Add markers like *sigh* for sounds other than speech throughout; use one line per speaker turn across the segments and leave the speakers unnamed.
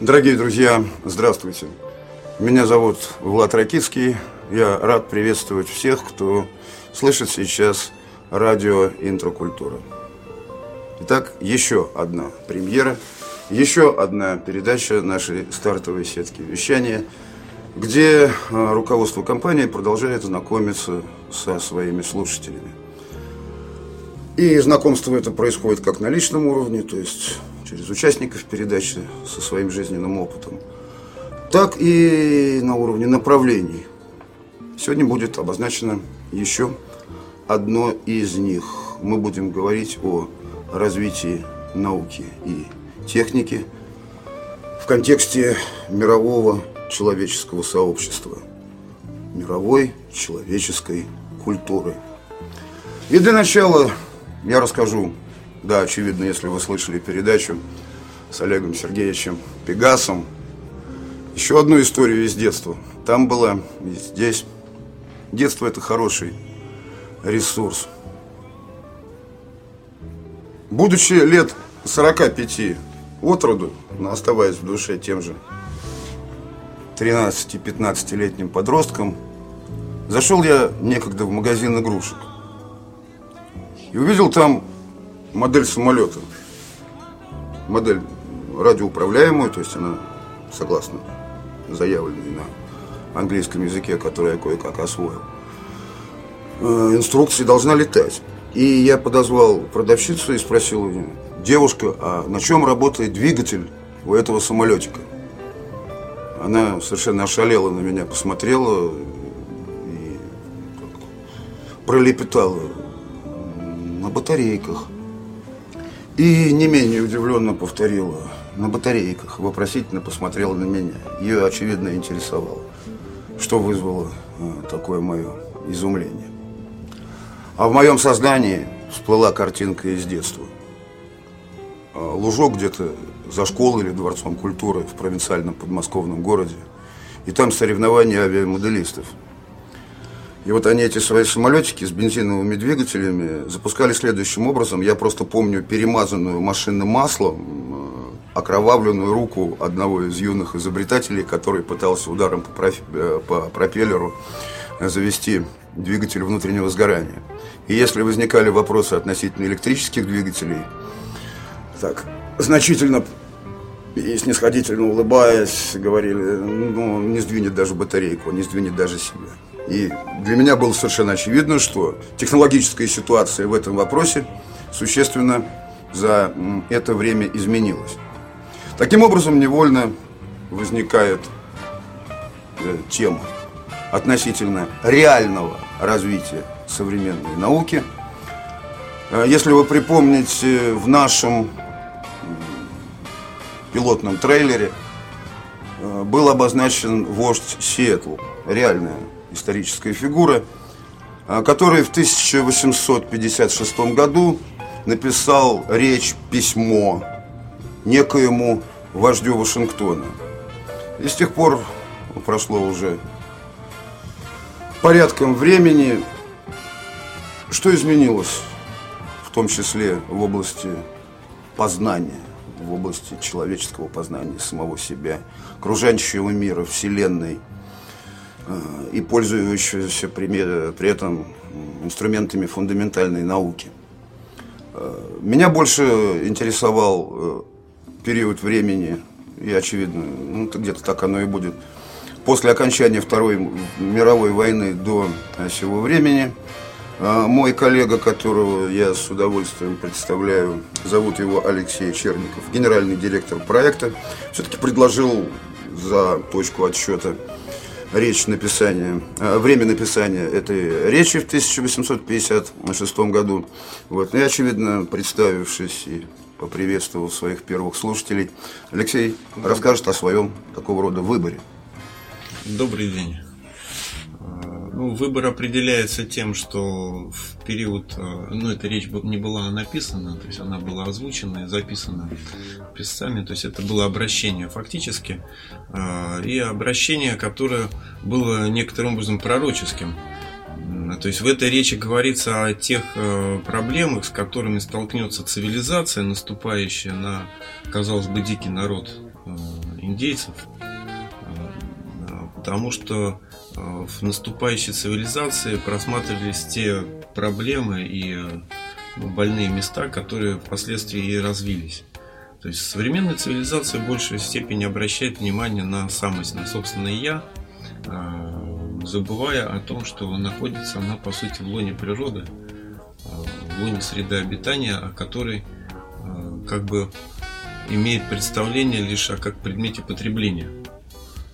Дорогие друзья, здравствуйте. Меня зовут Влад Ракицкий. Я рад приветствовать всех, кто слышит сейчас радио «Интрокультура». Итак, еще одна премьера, еще одна передача нашей стартовой сетки вещания, где а, руководство компании продолжает знакомиться со своими слушателями. И знакомство это происходит как на личном уровне, то есть через участников передачи со своим жизненным опытом, так и на уровне направлений. Сегодня будет обозначено еще одно из них. Мы будем говорить о развитии науки и техники в контексте мирового человеческого сообщества, мировой человеческой культуры. И для начала я расскажу да, очевидно, если вы слышали передачу с Олегом Сергеевичем Пегасом. Еще одну историю из детства. Там было, и здесь. Детство – это хороший ресурс. Будучи лет 45 от роду, но оставаясь в душе тем же 13-15-летним подростком, зашел я некогда в магазин игрушек. И увидел там модель самолета. Модель радиоуправляемую, то есть она, согласно заявленной на английском языке, который я кое-как освоил, э, инструкции должна летать. И я подозвал продавщицу и спросил девушка, а на чем работает двигатель у этого самолетика? Она совершенно ошалела на меня, посмотрела и пролепетала на батарейках. И не менее удивленно повторила на батарейках, вопросительно посмотрела на меня. Ее, очевидно, интересовало, что вызвало э, такое мое изумление. А в моем сознании всплыла картинка из детства. Э, лужок где-то за школой или дворцом культуры в провинциальном подмосковном городе. И там соревнования авиамоделистов – и вот они эти свои самолетики с бензиновыми двигателями запускали следующим образом. Я просто помню перемазанную машинным маслом, э, окровавленную руку одного из юных изобретателей, который пытался ударом по, профи, э, по пропеллеру завести двигатель внутреннего сгорания. И если возникали вопросы относительно электрических двигателей, так, значительно и снисходительно улыбаясь, говорили, ну, не сдвинет даже батарейку, не сдвинет даже себя. И для меня было совершенно очевидно, что технологическая ситуация в этом вопросе существенно за это время изменилась. Таким образом, невольно возникает э, тема относительно реального развития современной науки. Э, если вы припомните, в нашем пилотном трейлере э, был обозначен вождь Сиэтл, реальная историческая фигура, который в 1856 году написал речь, письмо некоему вождю Вашингтона. И с тех пор прошло уже порядком времени. Что изменилось, в том числе в области познания, в области человеческого познания самого себя, окружающего мира, Вселенной – и пользующегося при, при этом инструментами фундаментальной науки. Э, меня больше интересовал э, период времени, и очевидно, ну, где-то так оно и будет, после окончания Второй мировой войны до сего времени. Мой коллега, которого я с удовольствием представляю, зовут его Алексей Черников, генеральный директор проекта, все-таки предложил за точку отсчета речь написания, э, время написания этой речи в 1856 году. Вот. Ну и, очевидно, представившись и поприветствовал своих первых слушателей, Алексей расскажет о своем такого рода выборе.
Добрый день. Выбор определяется тем, что в период, э, ну, эта речь не была написана, то есть она была озвучена и записана писцами, то есть это было обращение фактически, э, и обращение, которое было некоторым образом пророческим. То есть в этой речи говорится о тех э, проблемах, с которыми столкнется цивилизация, наступающая на, казалось бы, дикий народ индейцев, потому что в наступающей цивилизации просматривались те проблемы и ну, больные места, которые впоследствии и развились. То есть современная цивилизация в большей степени обращает внимание на самость, на собственное я, забывая о том, что находится она по сути в лоне природы, в лоне среды обитания, о которой как бы имеет представление лишь о как предмете потребления.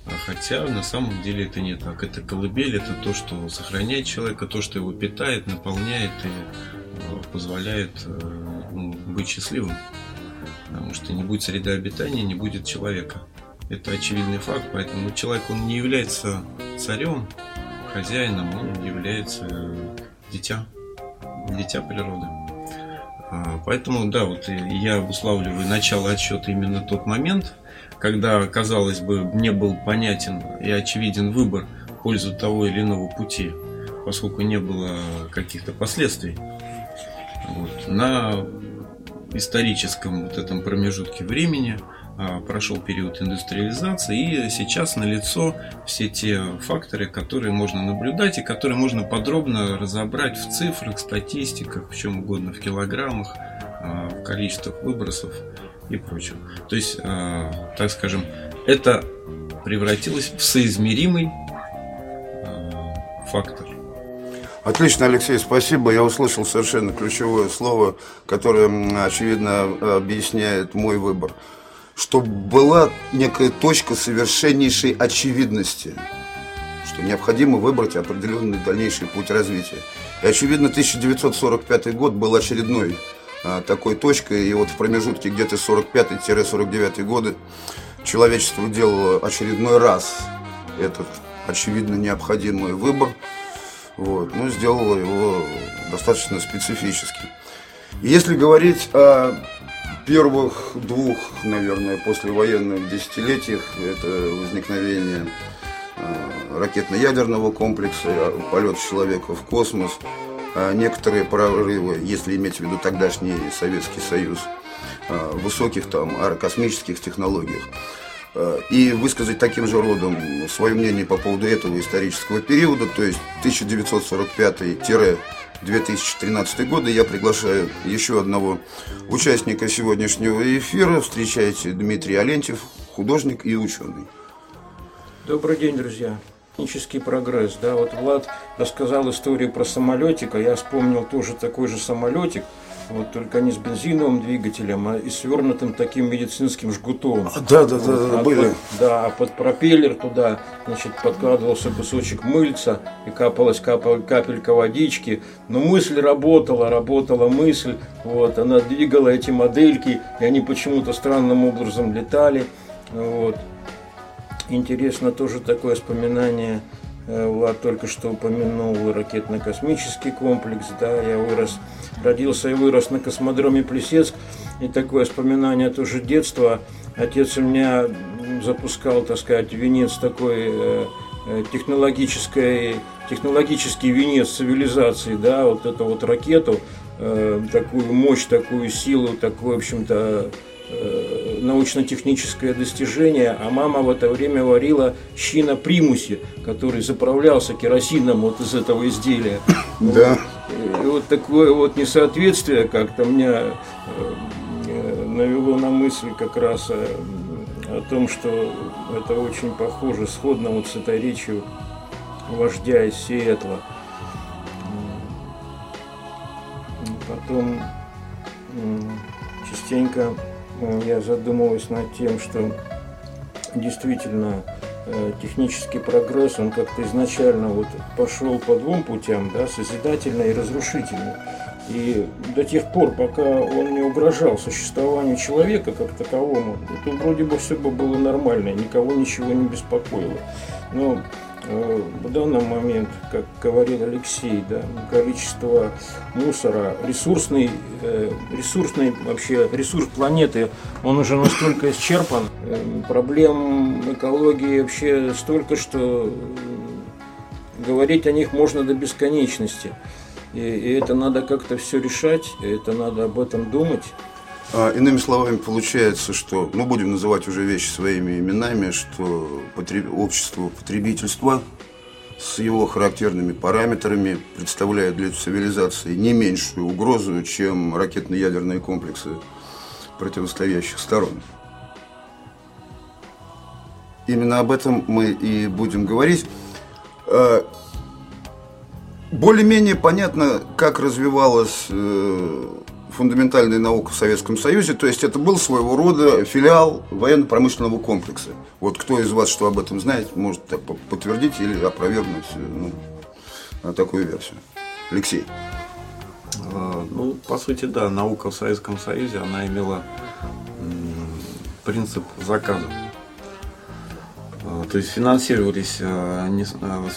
А хотя на самом деле это не так. Это колыбель, это то, что сохраняет человека, то, что его питает, наполняет и э, позволяет э, ну, быть счастливым. Потому что не будет среды обитания, не будет человека. Это очевидный факт, поэтому человек он не является царем, хозяином, он является дитя, дитя природы. А, поэтому, да, вот я обуславливаю начало отсчета именно тот момент, когда, казалось бы, не был понятен и очевиден выбор в пользу того или иного пути, поскольку не было каких-то последствий. Вот. На историческом вот этом промежутке времени а, прошел период индустриализации, и сейчас налицо все те факторы, которые можно наблюдать и которые можно подробно разобрать в цифрах, статистиках, в чем угодно, в килограммах, а, в количествах выбросов и прочем. То есть, а, так скажем, это превратилось в соизмеримый фактор.
Отлично, Алексей, спасибо. Я услышал совершенно ключевое слово, которое, очевидно, объясняет мой выбор что была некая точка совершеннейшей очевидности, что необходимо выбрать определенный дальнейший путь развития. И, очевидно, 1945 год был очередной такой точкой, и вот в промежутке где-то 45-49 годы человечество делало очередной раз этот, очевидно, необходимый выбор, вот, но сделало его достаточно специфическим. Если говорить о первых двух, наверное, послевоенных десятилетиях это возникновение э, ракетно-ядерного комплекса, полет человека в космос, а некоторые прорывы, если иметь в виду тогдашний Советский Союз, э, высоких там аэрокосмических технологиях. Э, и высказать таким же родом свое мнение по поводу этого исторического периода, то есть 1945 2013 года я приглашаю еще одного участника сегодняшнего эфира. Встречайте Дмитрий Алентьев, художник и ученый.
Добрый день, друзья. Технический прогресс. Да, вот Влад рассказал историю про самолетик, а я вспомнил тоже такой же самолетик – вот только не с бензиновым двигателем, а и свернутым таким медицинским жгутом.
А, да, да, да,
вот,
а были.
Под, да, а под пропеллер туда, значит, подкладывался кусочек мыльца и капалась капа, капелька водички. Но мысль работала, работала мысль. Вот, она двигала эти модельки, и они почему-то странным образом летали. Вот. Интересно тоже такое вспоминание Э, Влад только что упомянул ракетно-космический комплекс, да, я вырос, родился и вырос на космодроме Плесецк, и такое вспоминание тоже детства. Отец у меня запускал, так сказать, венец такой э, э, технологической, технологический венец цивилизации, да, вот эту вот ракету, такую мощь, такую силу, такую, в общем-то, научно-техническое достижение, а мама в это время варила щи на примусе, который заправлялся керосином вот из этого изделия. *coughs*
Да.
Вот. И вот такое вот несоответствие как-то меня э, навело на мысль как раз о, о том, что это очень похоже, сходно вот с этой речью вождя из Сиэтла. Потом частенько Э, я задумываюсь над тем, что действительно э, технический прогресс, он как-то изначально вот пошел по двум путям, да, созидательный и разрушительный. И до тех пор, пока он не угрожал существованию человека как таковому, то вроде бы все бы было нормально, никого ничего не беспокоило. Но в данный момент, как говорил Алексей, да, количество мусора, ресурсный, э, ресурсный вообще ресурс планеты, он уже настолько исчерпан, э, проблем экологии вообще столько, что говорить о них можно до бесконечности. И, и это надо как-то все решать, это надо об этом думать.
А, иными словами, получается, что, ну, будем называть уже вещи своими именами, что потреб... общество потребительства с его характерными параметрами представляет для цивилизации не меньшую угрозу, чем ракетно-ядерные комплексы противостоящих сторон. Именно об этом мы и будем говорить. А, более-менее понятно, как развивалась э, фундаментальная наука в Советском Союзе. То есть это был своего рода филиал военно-промышленного комплекса. Вот кто из вас что об этом знает, может подтвердить или опровергнуть ну, такую версию. Алексей.
А, ну, по сути, да, наука в Советском Союзе, она имела принцип заказа. А, то есть финансировались, а,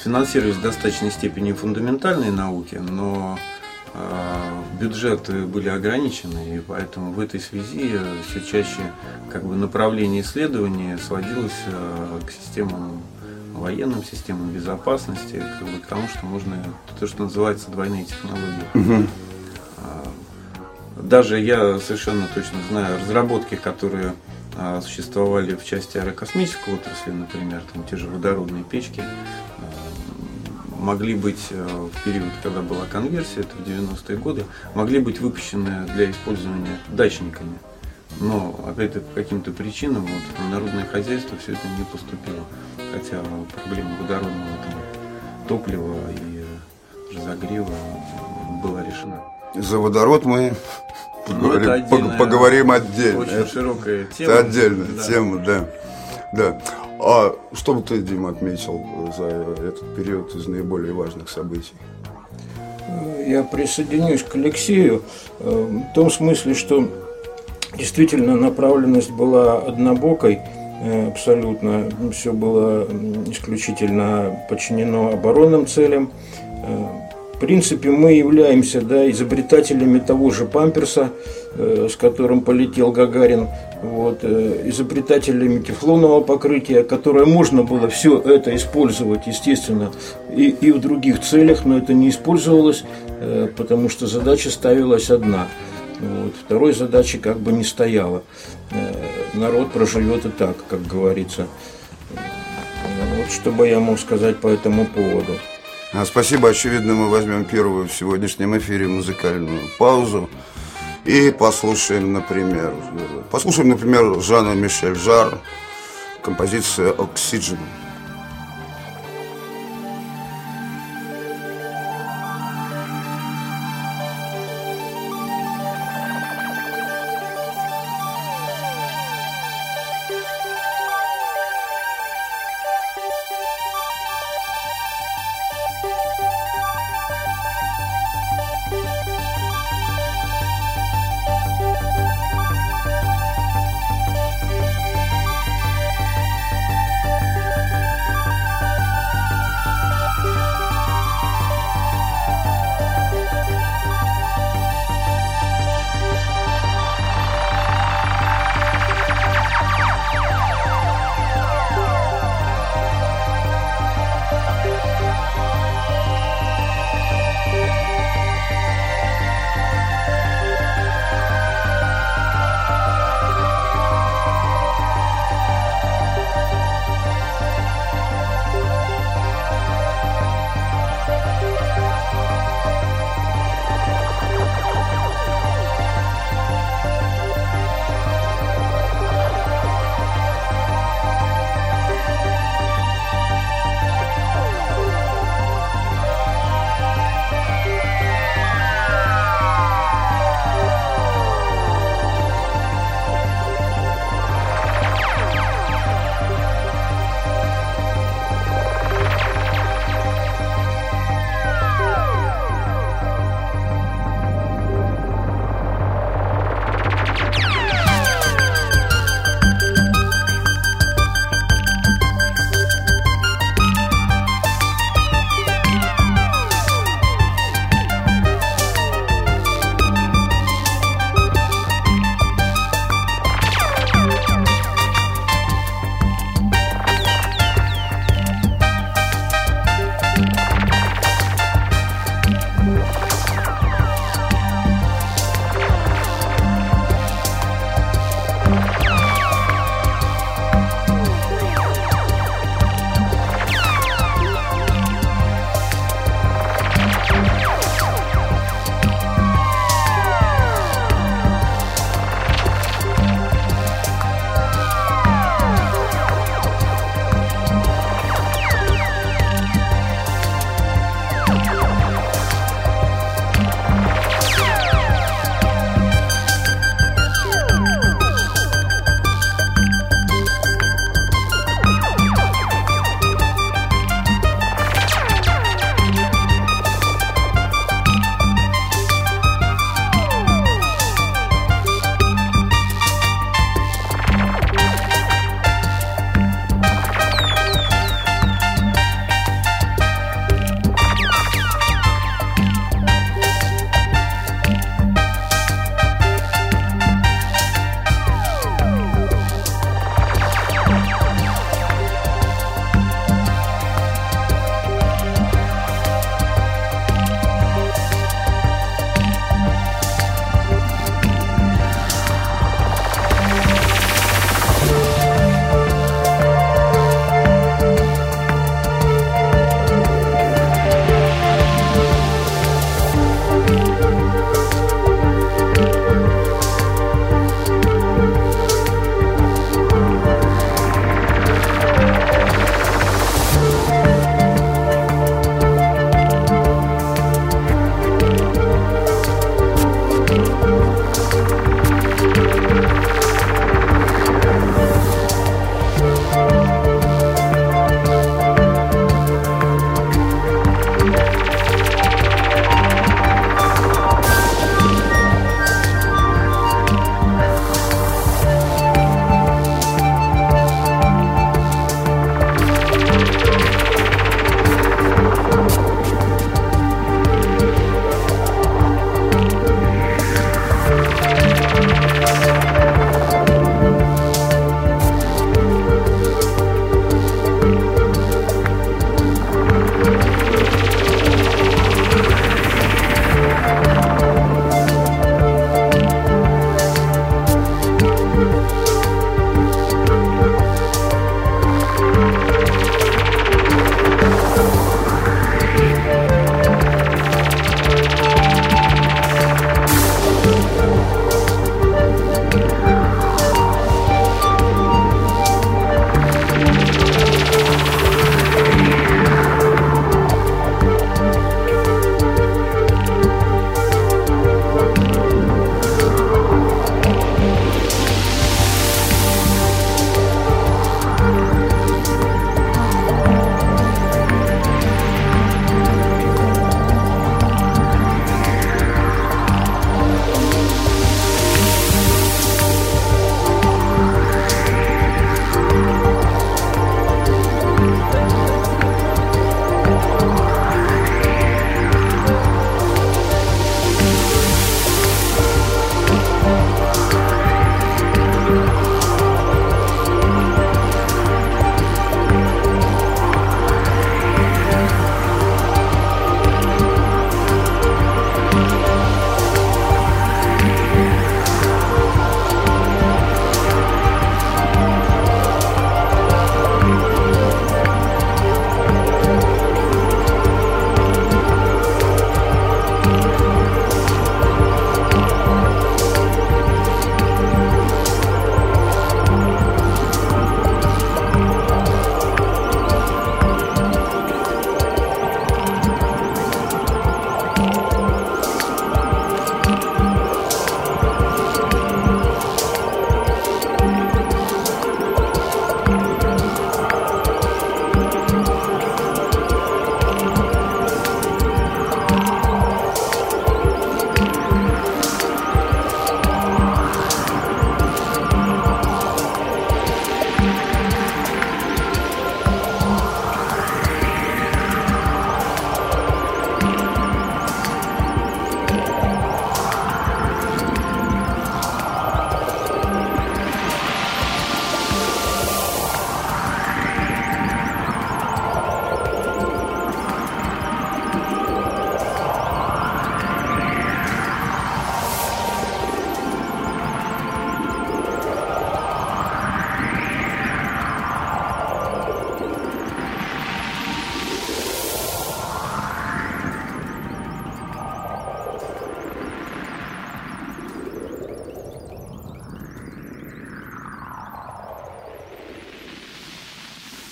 финансировались в достаточной степени фундаментальные науки, но бюджеты были ограничены, и поэтому в этой связи все чаще как бы, направление исследований сводилось к системам военным системам безопасности, как бы к тому, что можно то, что называется двойные технологии. Угу. Даже я совершенно точно знаю разработки, которые существовали в части аэрокосмической отрасли, например, там те же водородные печки, могли быть а, в период, когда была конверсия, это в 90-е годы, могли быть выпущены для использования дачниками. Но, опять-таки, по каким-то причинам вот, в народное хозяйство все это не поступило. Хотя проблема водородного там, топлива и разогрева была решена.
За водород мы поговорим, ну, отдельная, поговорим отдельно.
Очень это, широкая тема.
Это отдельная да. тема, да. да. А что бы ты, Дима, отметил за этот период из наиболее важных событий?
Я присоединюсь к Алексею э, в том смысле, что действительно направленность была однобокой, э, абсолютно. Все было исключительно подчинено оборонным целям. Э, в принципе, мы являемся да, изобретателями того же памперса, с которым полетел Гагарин, вот, э, изобретателями тефлонового покрытия, которое можно было все это использовать, естественно, и, и в других целях, но это не использовалось, э, потому что задача ставилась одна. Вот, второй задачи как бы не стояло. Э, народ проживет и так, как говорится. Вот что бы я мог сказать по этому поводу.
А, спасибо. Очевидно, мы возьмем первую в сегодняшнем эфире музыкальную паузу и послушаем, например, послушаем, например, Жана Мишель Жар, композиция «Oxygen».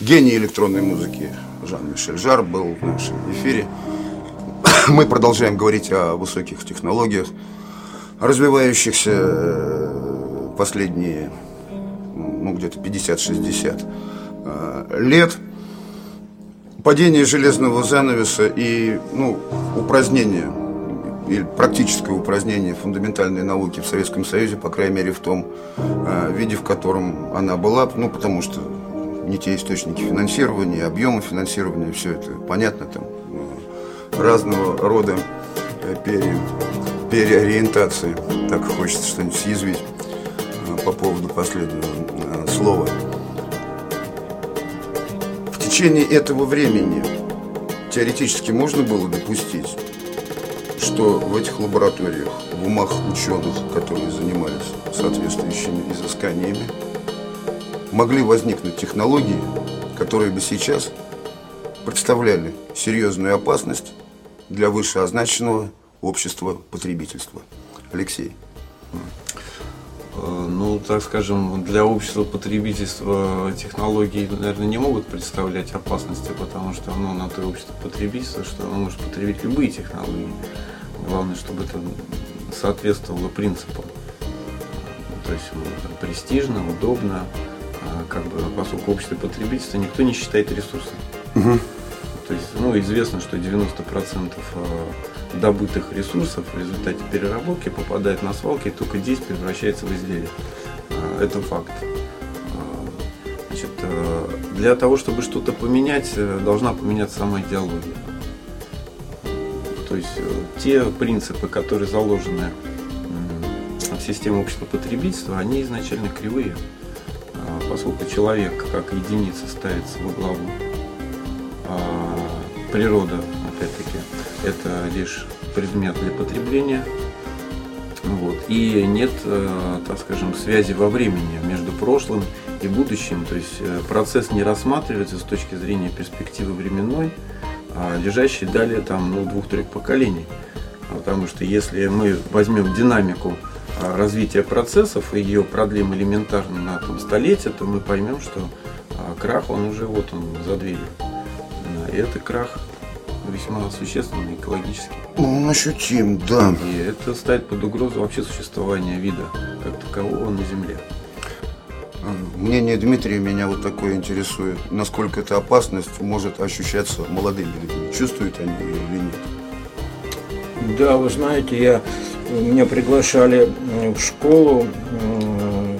Гений электронной музыки Жан-Мишель Жар был в нашем эфире. Мы продолжаем говорить о высоких технологиях, развивающихся э, последние ну, где-то 50-60 э, лет. Падение железного занавеса и ну, упразднение или практическое упразднение фундаментальной науки в Советском Союзе, по крайней мере в том э, виде, в котором она была, ну потому что не те источники финансирования, объемы финансирования, все это понятно, там э, разного рода э, пере, переориентации. Так хочется что-нибудь съязвить э, по поводу последнего слова. В течение этого времени теоретически можно было допустить, что в этих лабораториях, в умах ученых, которые занимались соответствующими изысканиями, могли возникнуть технологии, которые бы сейчас представляли серьезную опасность для вышеозначенного общества потребительства. Алексей.
Э, ну, так скажем, для общества потребительства технологии, наверное, не могут представлять опасности, потому что ну, на то общество потребительства, что оно может потребить любые технологии. Главное, чтобы это соответствовало принципам. То есть престижно, удобно, как бы, поскольку общество потребительства никто не считает ресурсом. Угу. То есть, ну, известно, что 90% а, добытых ресурсов в результате переработки попадает на свалки, и только 10 превращается в изделие. А, это факт. Значит, для того, чтобы что-то поменять, э, должна поменяться сама идеология. То есть э, те принципы, которые заложены в систему общества потребительства, они изначально кривые поскольку человек как единица ставится во главу, а природа, опять-таки, это лишь предмет для потребления. Вот. И нет, э, так скажем, связи во времени между прошлым и будущим. То есть э, процесс не рассматривается с точки зрения перспективы временной, а лежащей далее там, ну, двух-трех поколений. Потому что если мы возьмем динамику развития процессов и ее продлим элементарно на там, столетие, то мы поймем, что а, крах, он уже вот он за дверью. И это крах весьма существенный экологически.
Ну, он ощутим, да.
И это ставит под угрозу вообще существование вида как такового на Земле.
Мнение Дмитрия меня вот такое интересует. Насколько эта опасность может ощущаться молодыми людьми? Чувствуют они ее или нет?
Да, вы знаете, я меня приглашали в школу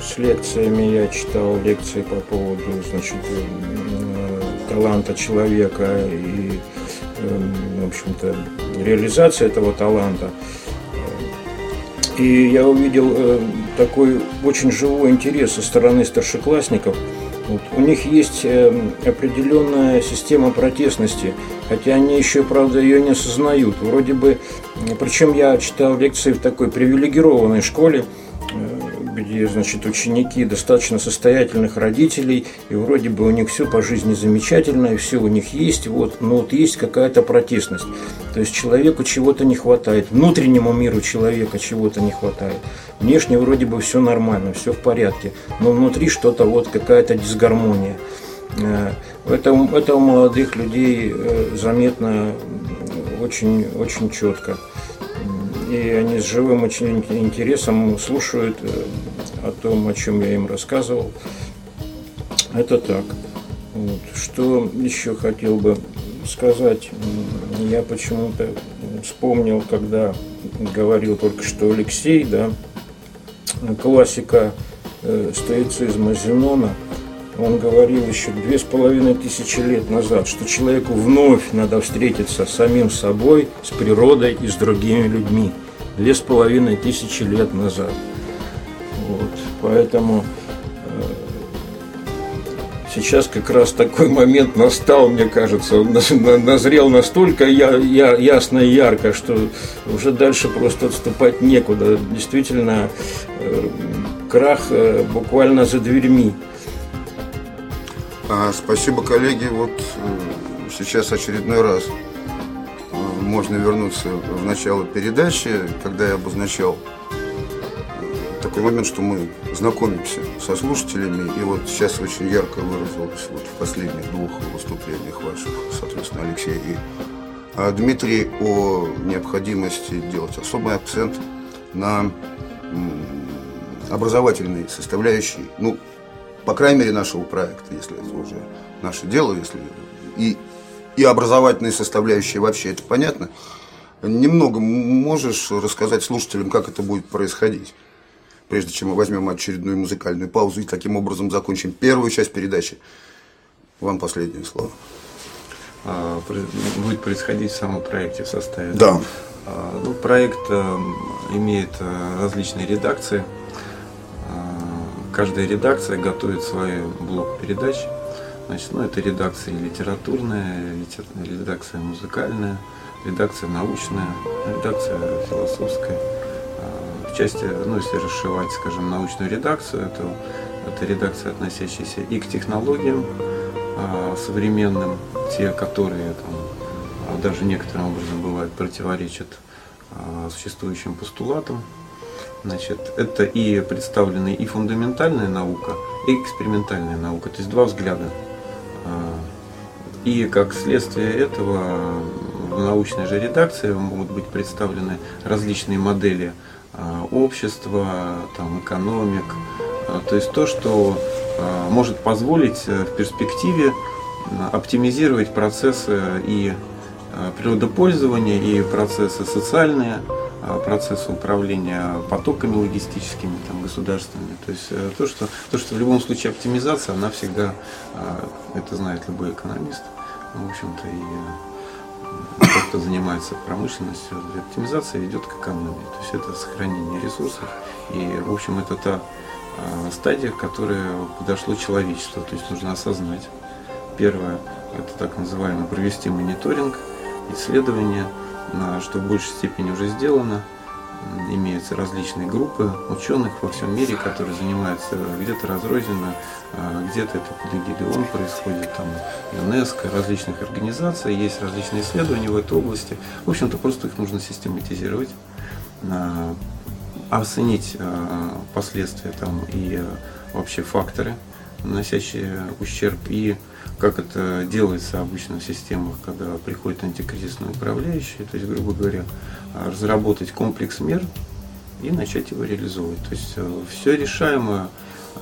с лекциями, я читал лекции по поводу значит, э, таланта человека и, э, в общем-то, реализации этого таланта. И я увидел э, такой очень живой интерес со стороны старшеклассников – вот. У них есть э, определенная система протестности, хотя они еще, правда, ее не осознают. Вроде бы, причем я читал лекции в такой привилегированной школе, где, значит, ученики достаточно состоятельных родителей, и вроде бы у них все по жизни замечательно, и все у них есть, вот, но вот есть какая-то протестность. То есть человеку чего-то не хватает, внутреннему миру человека чего-то не хватает. Внешне вроде бы все нормально, все в порядке, но внутри что-то вот какая-то дисгармония. Э, это, это у молодых людей э, заметно очень, очень четко. И они с живым очень интересом слушают э, о том, о чем я им рассказывал. Это так. Вот. Что еще хотел бы сказать? Я почему-то вспомнил, когда говорил только что Алексей, да, классика э, стоицизма Зенона, он говорил еще две с половиной тысячи лет назад, что человеку вновь надо встретиться с самим собой, с природой и с другими людьми. Две с половиной тысячи лет назад. Поэтому Сейчас как раз такой момент настал, мне кажется, назрел настолько я, я, ясно и ярко, что уже дальше просто отступать некуда. Действительно, э, крах э, буквально за дверьми.
А, спасибо, коллеги. Вот э, сейчас очередной раз можно вернуться в начало передачи, когда я обозначал такой момент, что мы знакомимся со слушателями, и вот сейчас очень ярко выразилось вот в последних двух выступлениях ваших, соответственно, Алексей и а, Дмитрий, о необходимости делать особый акцент на образовательной составляющей, ну, по крайней мере, нашего проекта, если это уже наше дело, если и, и образовательной составляющей вообще, это понятно. Немного можешь рассказать слушателям, как это будет происходить, прежде чем мы возьмем очередную музыкальную паузу и таким образом закончим первую часть передачи. Вам последнее слово.
А, будет происходить в самом проекте в составе?
Да.
А, ну, проект э, имеет э, различные редакции. А, каждая редакция готовит свой блок передач. Значит, ну, это редакция литературная, редакция музыкальная, редакция научная, редакция философская. А, в части, ну, если расшивать, скажем, научную редакцию, то это редакция, относящаяся и к технологиям а, современным, те, которые там, даже некоторым образом бывают противоречат существующим постулатам. Значит, это и представлены и фундаментальная наука, и экспериментальная наука, то есть два взгляда. И как следствие этого в научной же редакции могут быть представлены различные модели а, общества, там, экономик, а, то есть то, что а, может позволить э, в перспективе оптимизировать процессы и природопользования, и процессы социальные, процессы управления потоками логистическими, там, государственными. То есть э, то что, то, что в любом случае оптимизация, она всегда, это знает любой экономист, в общем-то, и тот, кто занимается промышленностью, оптимизация ведет к экономии. То есть это сохранение ресурсов. И, в общем, это та а, стадия, к которой подошло человечество. То есть нужно осознать. Первое, это так называемый провести мониторинг, исследование, что в большей степени уже сделано – имеются различные группы ученых во всем мире, которые занимаются где-то разрозненно, а, где-то это под эгидой ООН происходит, там ЮНЕСКО, различных организаций, есть различные исследования в этой области. В общем-то, просто их нужно систематизировать, а, оценить а, последствия там и вообще факторы, наносящие ущерб, и как это делается обычно в системах, когда приходит антикризисный управляющий, то есть, грубо говоря, разработать комплекс мер и начать его реализовывать. То есть э, все решаемо, э,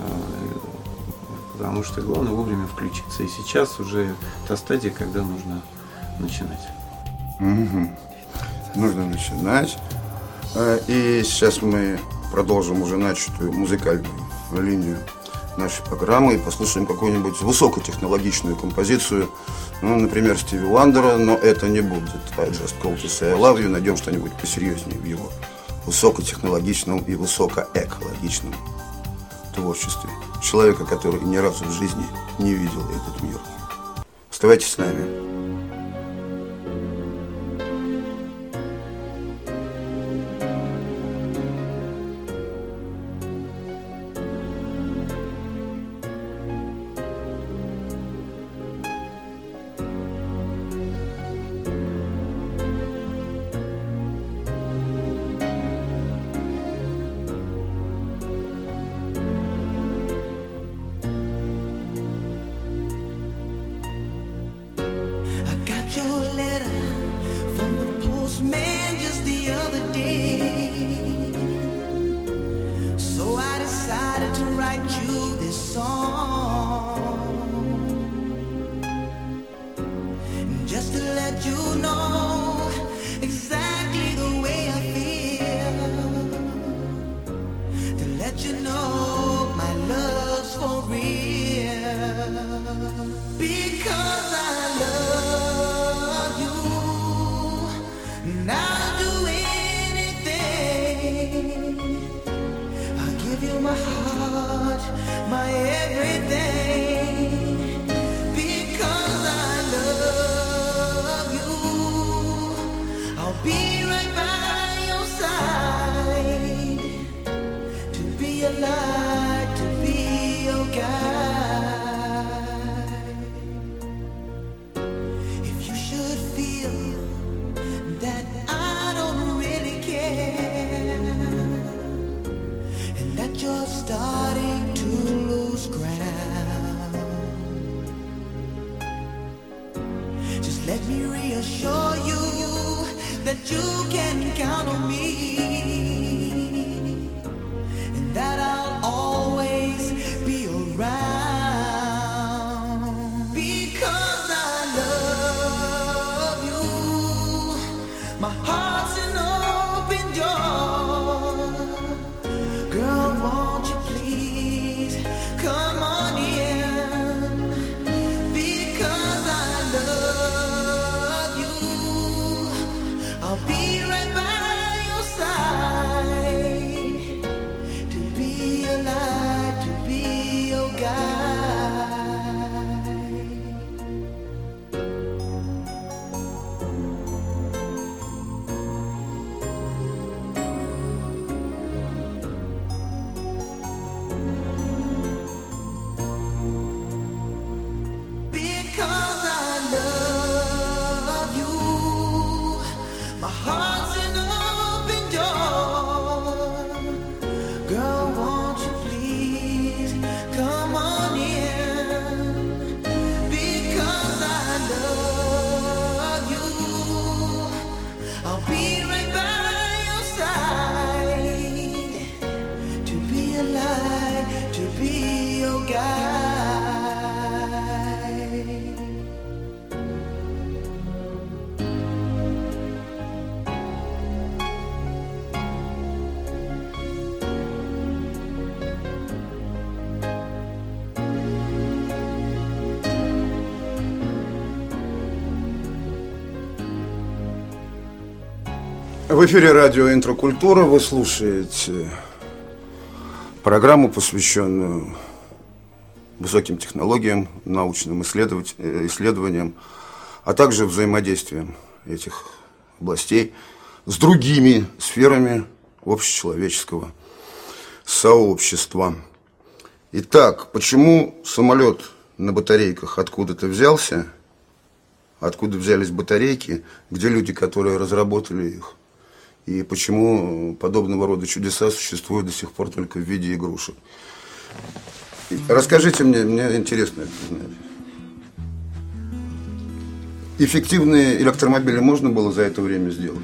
потому что главное вовремя включиться. И сейчас уже та стадия, когда нужно начинать.
Угу. Нужно начинать. Э, и сейчас мы продолжим уже начатую музыкальную линию нашей программы и послушаем какую-нибудь высокотехнологичную композицию ну, например, Стиви Вандера, но это не будет I Just Call To Say I Love You. Найдем что-нибудь посерьезнее в его высокотехнологичном и высокоэкологичном творчестве. Человека, который ни разу в жизни не видел этот мир. Оставайтесь с нами. В эфире радио «Интрокультура». Вы слушаете программу, посвященную высоким технологиям, научным э, исследованиям, а также взаимодействием этих областей с другими сферами общечеловеческого сообщества. Итак, почему самолет на батарейках откуда-то взялся, откуда взялись батарейки, где люди, которые разработали их, и почему подобного рода чудеса существуют до сих пор только в виде игрушек. Расскажите мне, мне интересно это знать. Эффективные электромобили можно было за это время сделать?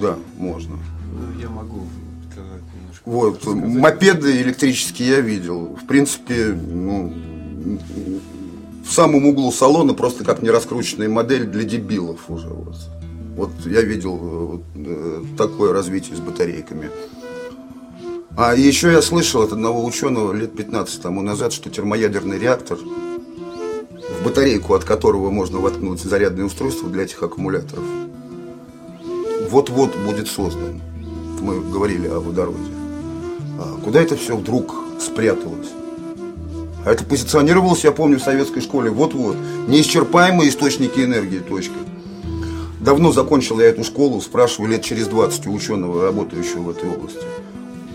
Да, можно.
Ну, я могу сказать немножко.
Вот,
рассказать.
мопеды электрические я видел. В принципе, ну, в самом углу салона просто как нераскрученная модель для дебилов уже. Вот, вот я видел э, э, такое развитие с батарейками. А еще я слышал от одного ученого лет 15 тому назад, что термоядерный реактор, в батарейку от которого можно воткнуть зарядное устройство для этих аккумуляторов, вот-вот будет создан. Мы говорили о водороде. А куда это все вдруг спряталось? А это позиционировалось, я помню, в советской школе. Вот-вот. Неисчерпаемые источники энергии. Точка. Давно закончил я эту школу, спрашиваю лет через 20 у ученого, работающего в этой области.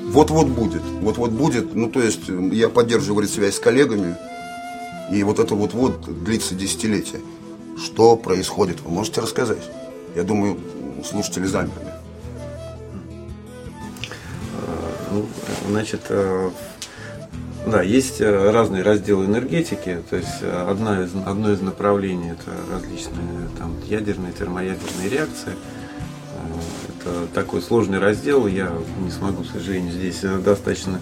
Вот-вот будет. Вот-вот будет. Ну, то есть, э, я поддерживаю связь с коллегами. И вот это вот-вот длится десятилетия. Что происходит? Вы можете рассказать? Я думаю, слушатели замерли.
Ну, значит, э, да, есть э, разные разделы энергетики. То есть э, одна из, одно из направлений это различные там, ядерные, термоядерные реакции. Э, Это такой сложный раздел. Я не смогу, к сожалению, здесь достаточно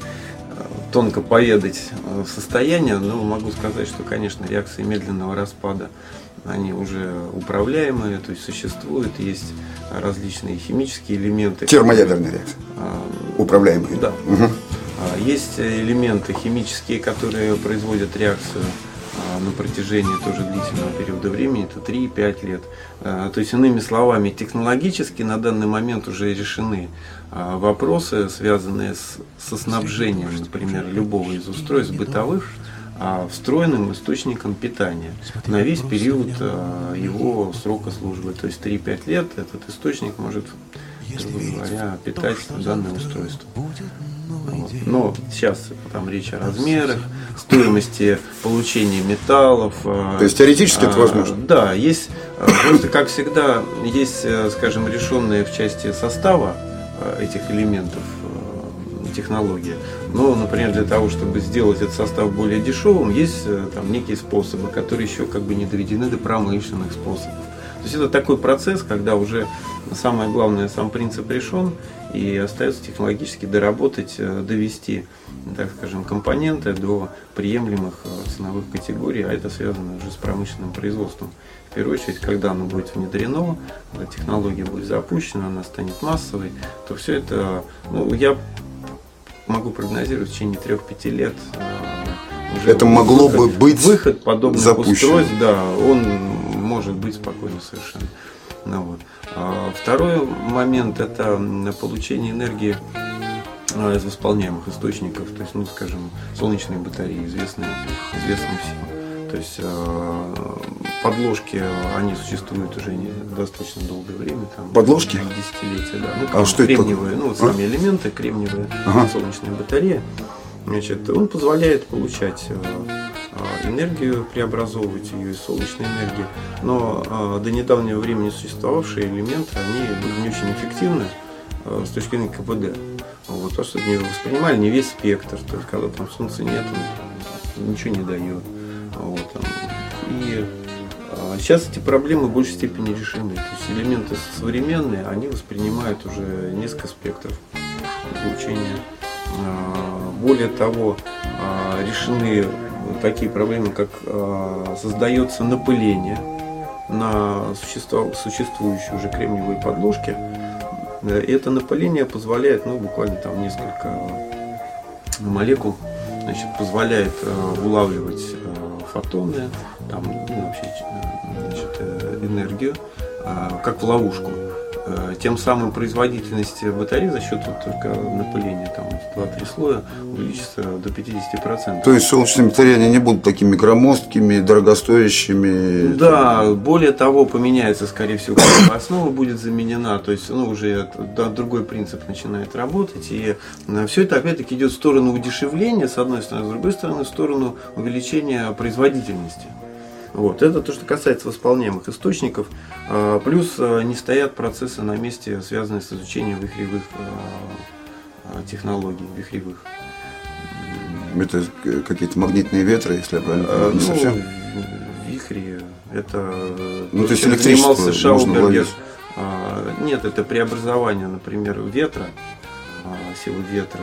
тонко поведать состояние, но могу сказать, что, конечно, реакции медленного распада они уже управляемые, то есть существуют, есть различные химические элементы.
Термоядерная реакция.
А,
Управляемые.
Да.
Мгм.
А, Есть элементы химические, которые производят реакцию а, на протяжении тоже длительного периода времени, это 3-5 лет. А, То есть, иными словами, технологически на данный момент уже решены вопросы, связанные с, со снабжением, например, любого из устройств бытовых встроенным источником питания на весь период а, его срока службы. То есть 3-5 лет этот источник может, грубо говоря, питать данное устройство. Вот. Но сейчас там речь о размерах, стоимости получения металлов. а,
То есть теоретически это
а,
возможно?
Да, есть а, просто как всегда есть, э, скажем, решенные в части состава а, этих элементов э, технология. Но, например, для того, чтобы сделать этот состав более дешевым, есть э, там некие способы, которые еще как бы не доведены до промышленных способов. Есть это такой процесс, когда уже самое главное, сам принцип решен, и остается технологически доработать, э, довести, так скажем, компоненты до приемлемых э, ценовых категорий, а это связано уже с промышленным производством. В первую очередь, когда оно будет внедрено, когда технология будет запущена, она станет массовой, то все это, ну, я могу прогнозировать в течение 3-5 лет э, уже
Это могло
выход-
бы быть
выход подобных
запущено.
устройств, да, он может быть спокойно совершенно. Ну, вот. А второй момент это получение энергии а, из восполняемых источников, то есть, ну, скажем, солнечные батареи, известные, известные всем. То есть э, подложки, они существуют уже не- достаточно долгое время. Там,
Подложки?
Десятилетия, да. Ну,
А что это
кремниевые, ну, вот
А?
сами элементы, кремниевые,
Ага.
солнечные батареи. Значит, он позволяет получать э, энергию, преобразовывать ее из солнечной энергии. Но э, до недавнего времени существовавшие элементы, они были не очень эффективны э, с точки зрения КПД. Вот, потому что не воспринимали не весь спектр, то есть когда там солнца нет, ничего не дает. Вот. И а, сейчас эти проблемы в большей степени решены. То есть элементы современные, они воспринимают уже несколько спектров излучения. А, Более того, а, решены такие проблемы, как а, создается напыление на существующие уже кремниевые подложки. Э, И это напыление позволяет, ну, буквально там несколько молекул, значит, позволяет э, улавливать фотоны, там, ну, вообще, значит, э, энергию, как в ловушку. Э, Тем самым производительность батареи за счет вот только напыления там, в 2-3 слоя увеличится до 50%.
То есть солнечные батареи они не будут такими громоздкими, дорогостоящими.
Да, более того, поменяется, скорее всего, основа будет заменена, то есть, ну, уже другой принцип начинает работать, и все это, опять-таки, идет в сторону удешевления, с одной стороны, с другой стороны, в сторону увеличения производительности. Вот, это то, что касается восполняемых источников. А, Плюс а, не стоят процессы на месте, связанные с изучением вихревых а, а, технологий, вихревых.
Это какие-то магнитные ветры, если я правильно понимаю, не
ну,
совсем.
Вихри это
Ну, то есть электричество
занимался Шаубергер. А, Нет, это преобразование, например, ветра, силы ветра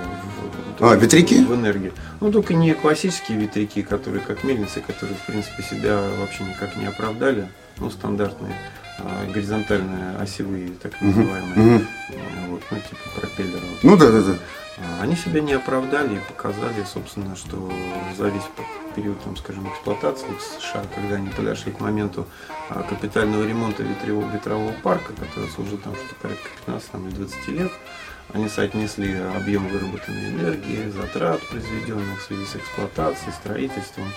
в,
А, ветряки?
в энергии. Ну, только не классические ветряки, которые как мельницы, которые, в принципе, себя вообще никак не оправдали. Ну, стандартные а, горизонтальные осевые, так называемые. А, Вот, ну, типа пропеллера. Вот.
Ну да, да, да.
А, Они себя не оправдали и показали, собственно, что за весь период, там, скажем, эксплуатации в США, когда они подошли к моменту а, капитального ремонта ветрового, ветрового парка, который служил там что-то порядка 15 там, или 20 лет, они соотнесли объем выработанной энергии, затрат, произведенных в связи с эксплуатацией, строительством.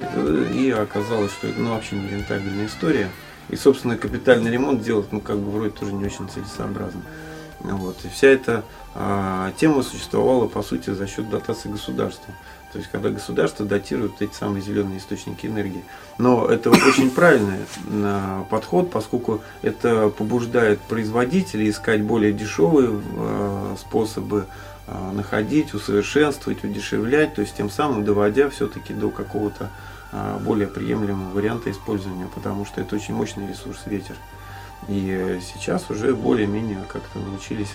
Это- И оказалось, что это ну, вообще не рентабельная история. И, собственно, капитальный ремонт делать, ну, как бы вроде тоже не очень целесообразно. Вот. И вся эта а, тема существовала, по сути, за счет дотации государства. То есть, когда государство датирует эти самые зеленые источники энергии. Но это очень правильный а, подход, поскольку это побуждает производителей искать более дешевые а, способы а, находить, усовершенствовать, удешевлять, то есть тем самым доводя все-таки до какого-то более приемлемого варианта использования, потому что это очень мощный ресурс ветер. И э, сейчас уже более-менее как-то научились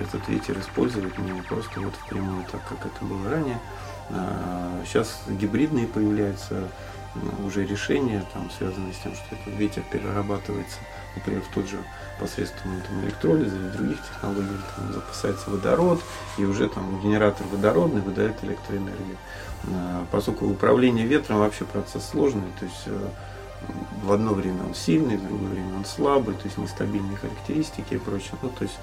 этот ветер использовать не просто вот впрямую, так как это было ранее. А, Сейчас гибридные появляются м, уже решения, там, связанные с тем, что этот ветер перерабатывается, например, в тот же посредством там, электролиза или других технологий, там, запасается водород, и уже там генератор водородный выдает электроэнергию. А, Поскольку управление ветром вообще процесс сложный, то есть э, в одно время он сильный, в другое время он слабый, то есть нестабильные характеристики и прочее. Ну, то есть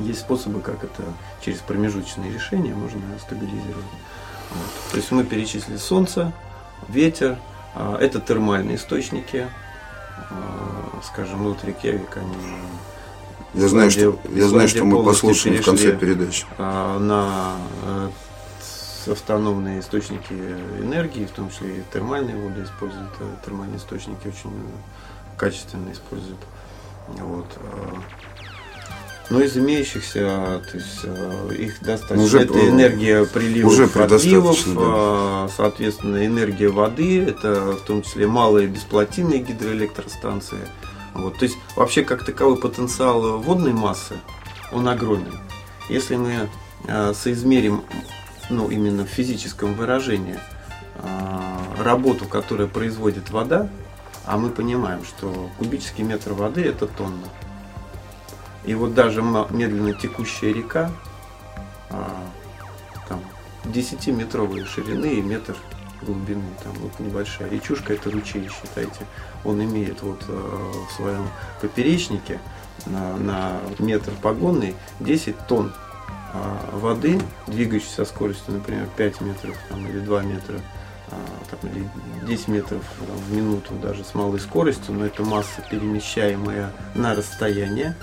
есть способы, как это через промежуточные решения можно стабилизировать. Вот. То есть мы перечислили солнце, ветер, а, это термальные источники, а, скажем, ну вот Рейкьявик, они
Я знаю,
Исландия-
что, я знаю, что мы послушаем в конце передачи.
а, на э, автономные источники энергии, в том числе и термальные воды используют, термальные источники очень качественно используют. Вот. Но из имеющихся, то есть э, их достаточно.
Уже,
это энергия приливов,
уже
отливов,
да.
э, соответственно, энергия воды, это в том числе малые бесплотинные гидроэлектростанции. Вот, то есть вообще как таковой потенциал водной массы, он огромен. Если мы э, соизмерим, ну именно в физическом выражении, работу, которую производит вода, а мы понимаем, что кубический метр воды это тонна. И вот даже медленно текущая река, а, там 10-метровой ширины и метр глубины, там вот небольшая речушка, это ручей, считайте, он имеет вот э, в своем поперечнике на, на метр погонный 10 тонн а, воды, двигающейся со скоростью, например, 5 метров там, или 2 метра, а, там, или 10 метров в минуту даже с малой скоростью, но это масса, перемещаемая на расстояние.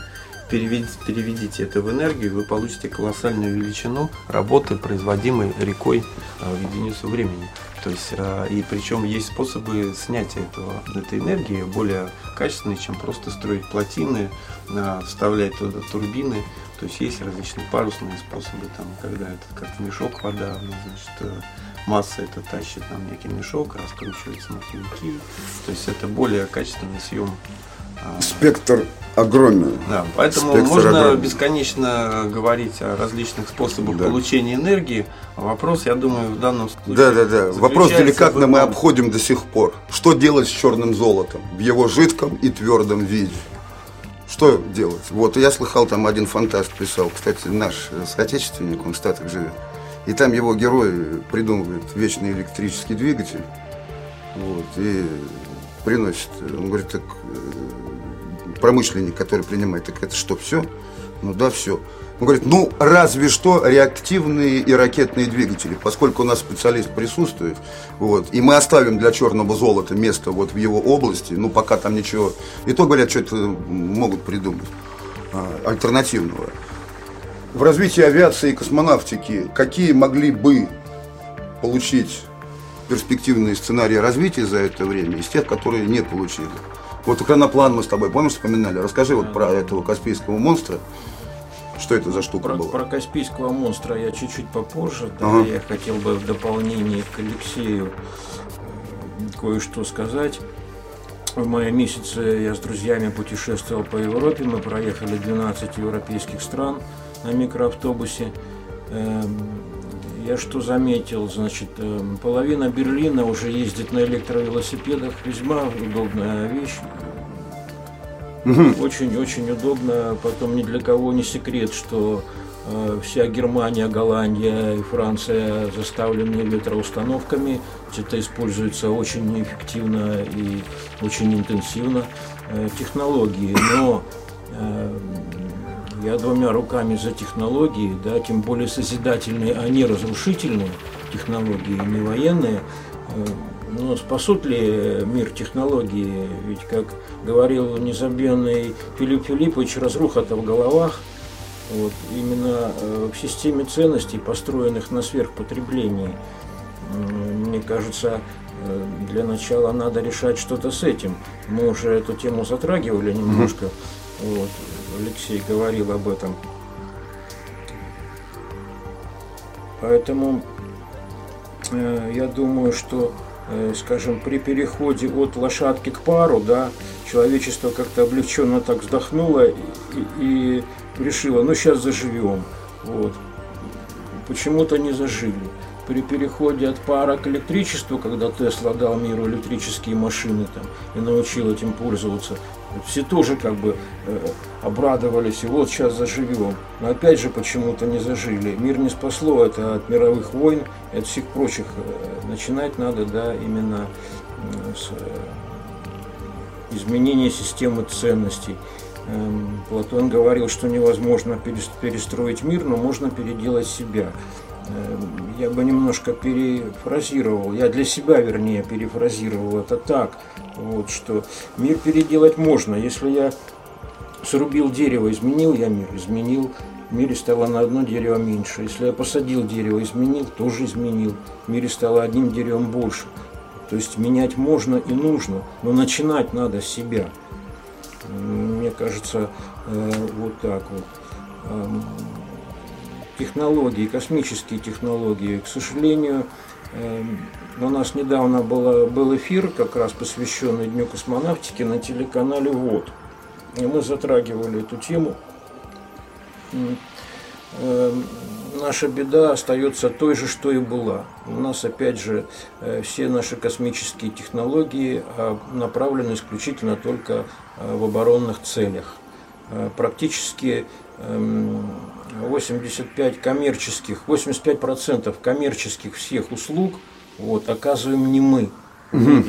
Переведите, переведите это в энергию, вы получите колоссальную величину работы, производимой рекой а, в единицу времени. То есть, а, и причем есть способы снятия этого, этой энергии более качественные, чем просто строить плотины, а, вставлять туда турбины. То есть есть различные парусные способы, там, когда это как мешок вода, ну, значит, э, масса это тащит нам некий мешок, раскручиваются маховики. То есть это более качественный съем.
Спектр огромен.
да, поэтому
Спектр
можно
огромен.
бесконечно говорить о различных способах
Да.
получения энергии. Вопрос, я думаю, в данном случае.
Да, да, да. Вопрос деликатно мы обходим до сих пор. Что делать с черным золотом в его жидком и твердом виде? Что делать? Вот я слыхал, там один фантаст писал, кстати, наш соотечественник, он в Штатах живет. И там его герой придумывает вечный электрический двигатель. Вот, и приносит. Он говорит, так э, промышленник, который принимает, так это что, все? Ну да, все. Он говорит, ну разве что реактивные и ракетные двигатели, поскольку у нас специалист присутствует, вот, и мы оставим для черного золота место вот в его области, ну пока там ничего, и то говорят, что это могут придумать а, альтернативного. В развитии авиации и космонавтики какие могли бы получить перспективные сценарии развития за это время из тех, которые не получили? Вот экраноплан мы с тобой, помнишь, вспоминали? Расскажи вот про этого Каспийского монстра. Что это за штука
Про,
была?
про Каспийского монстра я чуть-чуть попозже. Да,
Ага.
Я хотел бы в дополнение к Алексею э, кое-что сказать. В мае месяце я с друзьями путешествовал по Европе. Мы проехали 12 европейских стран на микроавтобусе. Эм, Я что заметил, значит, эм, половина Берлина уже ездит на электровелосипедах. Весьма удобная вещь. Очень-очень удобно. Потом ни для кого не секрет, что э, вся Германия, Голландия и Франция заставлены ветроустановками. Это используется очень эффективно и очень интенсивно э, технологии. Но э, я двумя руками за технологии, да, тем более созидательные, а не разрушительные технологии, не военные. Э, Но спасут ли мир технологии? Ведь, как говорил незабвенный Филипп Филиппович, разруха-то в головах. Вот, именно э, в системе ценностей, построенных на сверхпотреблении, мне кажется, э, для начала надо решать что-то с этим. Мы уже эту тему затрагивали немножко. Вот, Алексей говорил об этом. Поэтому э, я думаю, что, э, скажем, при переходе от лошадки к пару, да, человечество как-то облегченно так вздохнуло и, и- и решило, ну сейчас заживем. Вот. Почему-то не зажили. При переходе от пара к электричеству, когда Тесла дал миру электрические машины там, и научил этим пользоваться, все тоже как бы э, обрадовались, и вот сейчас заживем. Но опять же почему-то не зажили. Мир не спасло это от мировых войн и от всех прочих. Э, Начинать надо, да, именно э, с э, изменения системы ценностей. Эм, Платон говорил, что невозможно перес- перестроить мир, но можно переделать себя. Эм, Я бы немножко перефразировал, я для себя, вернее, перефразировал это так, вот, что мир переделать можно. Если я срубил дерево, изменил я мир, изменил, в мире стало на одно дерево меньше. Если я посадил дерево, изменил, тоже изменил, в мире стало одним деревом больше. То есть менять можно и нужно, но начинать надо с себя. Мне кажется, э, вот так вот. Эм, технологии, космические технологии. К сожалению, эм, у нас недавно было, был эфир, как раз посвященный Дню космонавтики на телеканале ВОД. И мы затрагивали эту тему. Эм, наша беда остается той же, что и была. У нас, опять же, э, все наши космические технологии а, направлены исключительно только э, в оборонных целях. Э, практически 85 эм, коммерческих, 85% коммерческих всех услуг вот, оказываем не мы. Угу.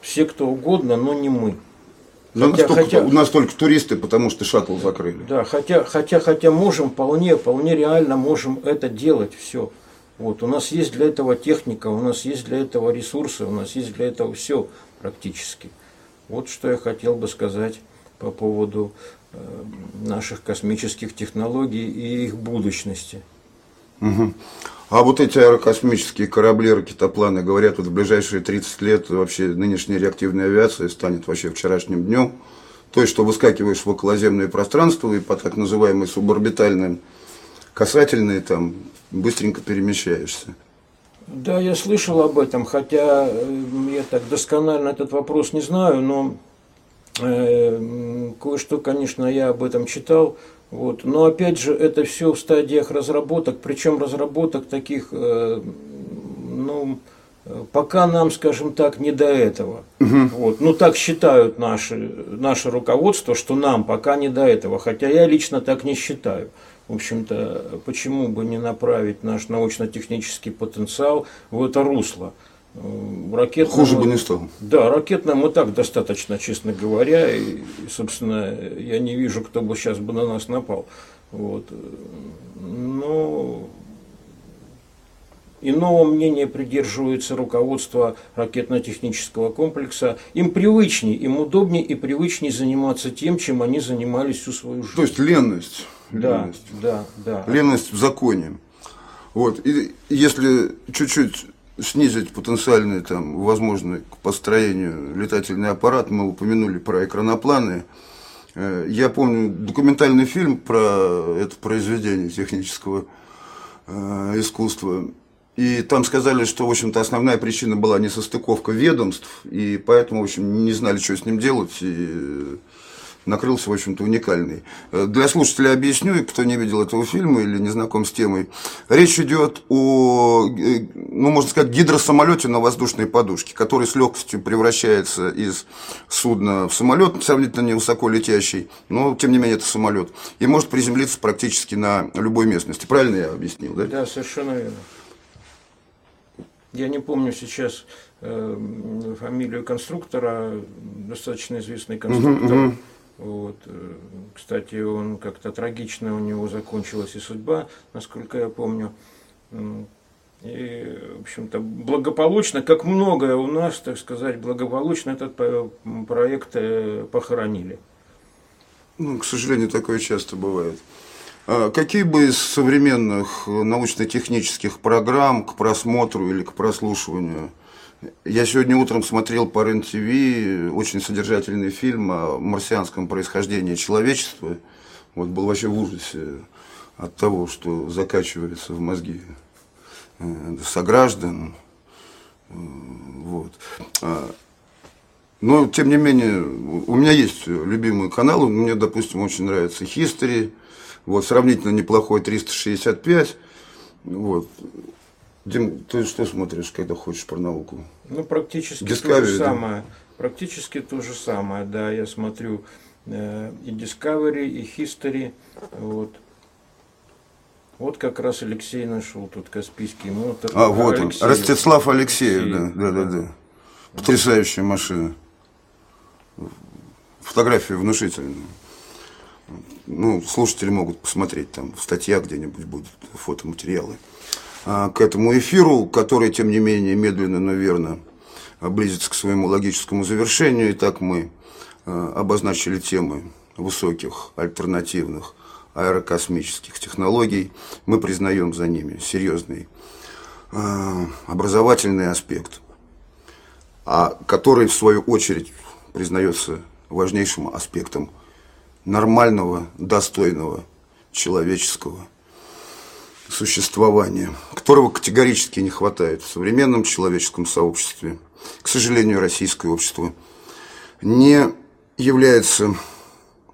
Все кто угодно, но не мы.
Ну, хотя, хотя, у нас только туристы, потому что шаттл закрыли.
Да, хотя, хотя, хотя можем вполне, вполне реально можем это делать все. Вот, у нас есть для этого техника, у нас есть для этого ресурсы, у нас есть для этого все практически. Вот что я хотел бы сказать по поводу наших космических технологий и их будущности.
Угу. А вот эти аэрокосмические корабли, ракетопланы, говорят, вот в ближайшие 30 лет вообще нынешняя реактивная авиация станет вообще вчерашним днем. То есть, что выскакиваешь в околоземное пространство и по так называемой суборбитальным касательные там быстренько перемещаешься.
Да, я слышал об этом, хотя э, я так досконально этот вопрос не знаю, но э, кое-что, конечно, я об этом читал. Вот. Но опять же, это все в стадиях разработок, причем разработок таких, э, ну, пока нам, скажем так, не до этого. Угу. Вот. Ну, так считают наши, наше руководство, что нам пока не до этого, хотя я лично так не считаю. В общем-то, почему бы не направить наш научно-технический потенциал в это русло?
Ракетным, Хуже бы не стал.
Да, ракетным и так достаточно, честно говоря. И, собственно, я не вижу, кто бы сейчас бы на нас напал. Вот. Но иного мнения придерживается руководство ракетно-технического комплекса. Им привычнее, им удобнее и привычнее заниматься тем, чем они занимались всю свою жизнь.
То есть ленность.
Да, ленность. да, да.
Ленность в законе. Вот. И если чуть-чуть снизить потенциальный там, возможный к построению летательный аппарат. Мы упомянули про экранопланы. Э, я помню документальный фильм про это произведение технического э, искусства. И там сказали, что, в общем-то, основная причина была несостыковка ведомств, и поэтому, в общем, не знали, что с ним делать, и накрылся, в общем-то, уникальный. Э, для слушателей объясню, кто не видел этого фильма или не знаком с темой. Речь идет о, э, ну, можно сказать, гидросамолете на воздушной подушке, который с легкостью превращается из судна в самолет, сравнительно невысоко летящий, но, тем не менее, это самолет, и может приземлиться практически на любой местности. Правильно я объяснил, да?
Да, совершенно верно. Я не помню сейчас э, фамилию конструктора, достаточно известный конструктор. Uh-huh, uh-huh. Вот. Э, кстати, он как-то трагично у него закончилась и судьба, насколько я помню. И, в общем-то, благополучно, как многое у нас, так сказать, благополучно этот проект э, похоронили.
Ну, к сожалению, такое часто бывает. А какие бы из современных научно-технических программ к просмотру или к прослушиванию я сегодня утром смотрел по РЕН-ТВ очень содержательный фильм о марсианском происхождении человечества. Вот был вообще в ужасе от того, что закачивается в мозги э, сограждан. Вот. А, но, тем не менее, у меня есть любимый канал, мне, допустим, очень нравится History, вот, сравнительно неплохой 365, вот. Дим, ты что смотришь, когда хочешь про науку?
Ну, практически Discovery, то же самое. Практически то же самое, да. Я смотрю э, и Discovery, и History. Вот. Вот как раз Алексей нашел тут Каспийский мотор.
А, вот он, Ростислав Алексеев, Алексеев, да, да, да, да. Потрясающая машина. Фотография внушительная. Ну, слушатели могут посмотреть, там в статьях где-нибудь будут фотоматериалы. А, к этому эфиру, который, тем не менее, медленно, но верно близится к своему логическому завершению. Итак, мы а, обозначили темы высоких, альтернативных аэрокосмических технологий. Мы признаем за ними серьезный а, образовательный аспект, а который, в свою очередь, признается важнейшим аспектом нормального, достойного человеческого существования, которого категорически не хватает в современном человеческом сообществе. К сожалению, российское общество не является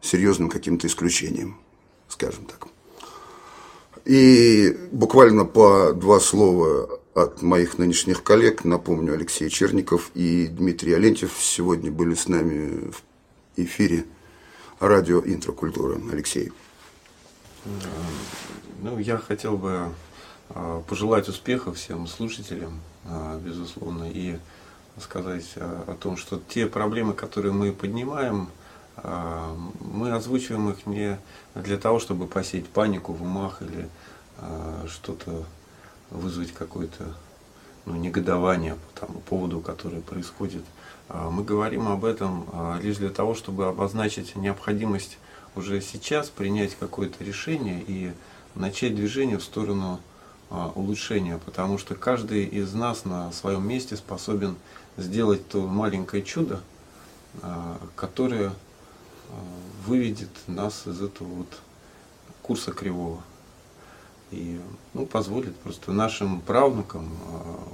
серьезным каким-то исключением, скажем так. И буквально по два слова от моих нынешних коллег. Напомню, Алексей Черников и Дмитрий Алентьев сегодня были с нами в эфире радио «Интрокультура». Алексей.
Ну, я хотел бы а, пожелать успехов всем слушателям, а, безусловно, и сказать а, о том, что те проблемы, которые мы поднимаем, мы озвучиваем их не для того, чтобы посеять панику в умах или что-то вызвать какое-то ну, негодование по тому поводу, который происходит. Мы говорим об этом лишь для того, чтобы обозначить необходимость уже сейчас принять какое-то решение и начать движение в сторону а, улучшения, потому что каждый из нас на своем месте способен сделать то маленькое чудо, а, которое а, выведет нас из этого вот курса кривого и ну, позволит просто нашим правнукам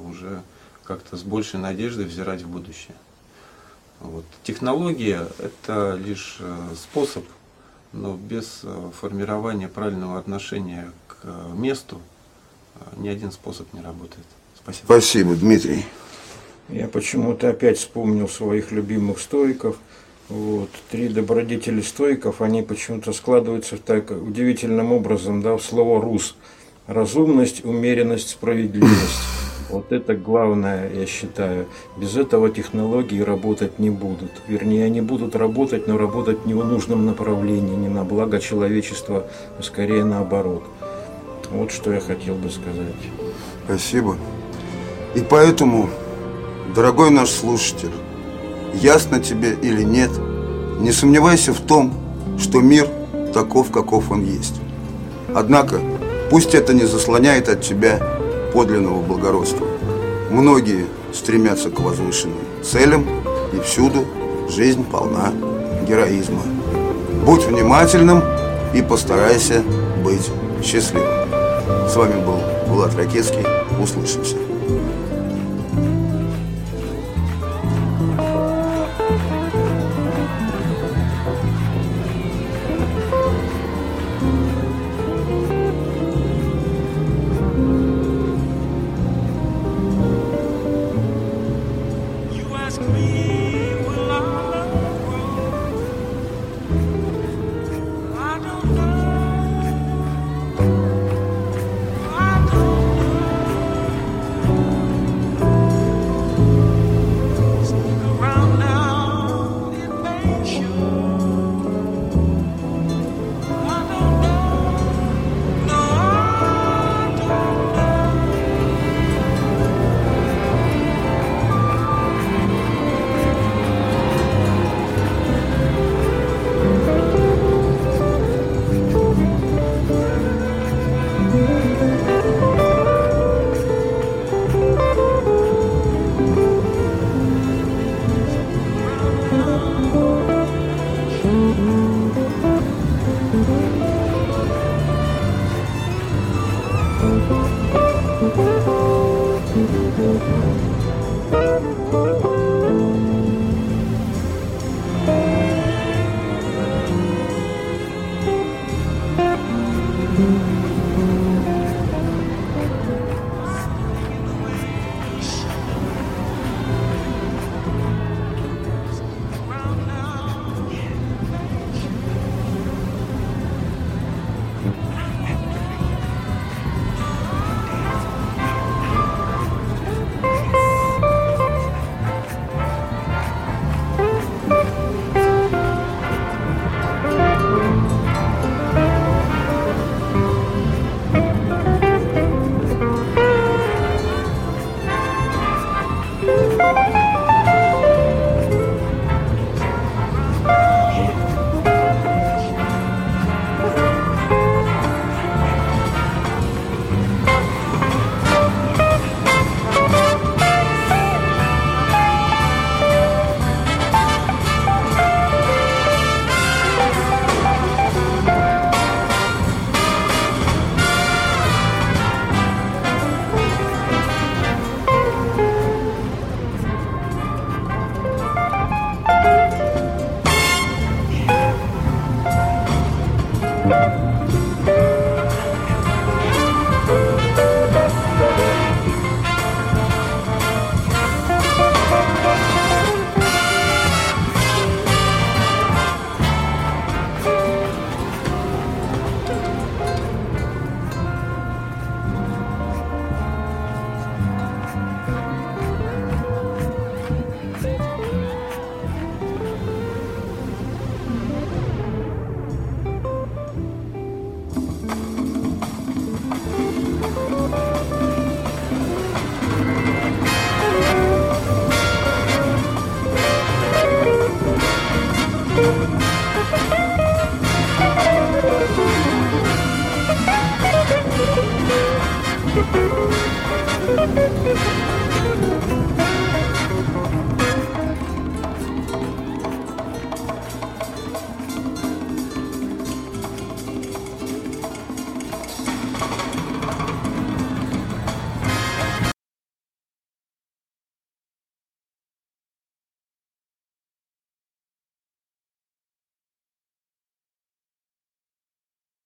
уже как-то с большей надеждой взирать в будущее. Вот. Технология – это лишь способ но без э, формирования правильного отношения к э, месту э, ни один способ не работает.
Спасибо. Спасибо, Дмитрий.
Я почему-то опять вспомнил своих любимых стоиков. Вот. Три добродетели стоиков, они почему-то складываются так удивительным образом да, в слово «рус». Разумность, умеренность, справедливость. Вот это главное, я считаю. Без этого технологии работать не будут. Вернее, они будут работать, но работать не в нужном направлении, не на благо человечества, а скорее наоборот. Вот что я хотел бы сказать.
Спасибо. И поэтому, дорогой наш слушатель, ясно тебе или нет, не сомневайся в том, что мир таков, каков он есть. Однако, пусть это не заслоняет от тебя подлинного благородства. Многие стремятся к возвышенным целям, и всюду жизнь полна героизма. Будь внимательным и постарайся быть счастливым. С вами был Влад Ракетский. Услышимся.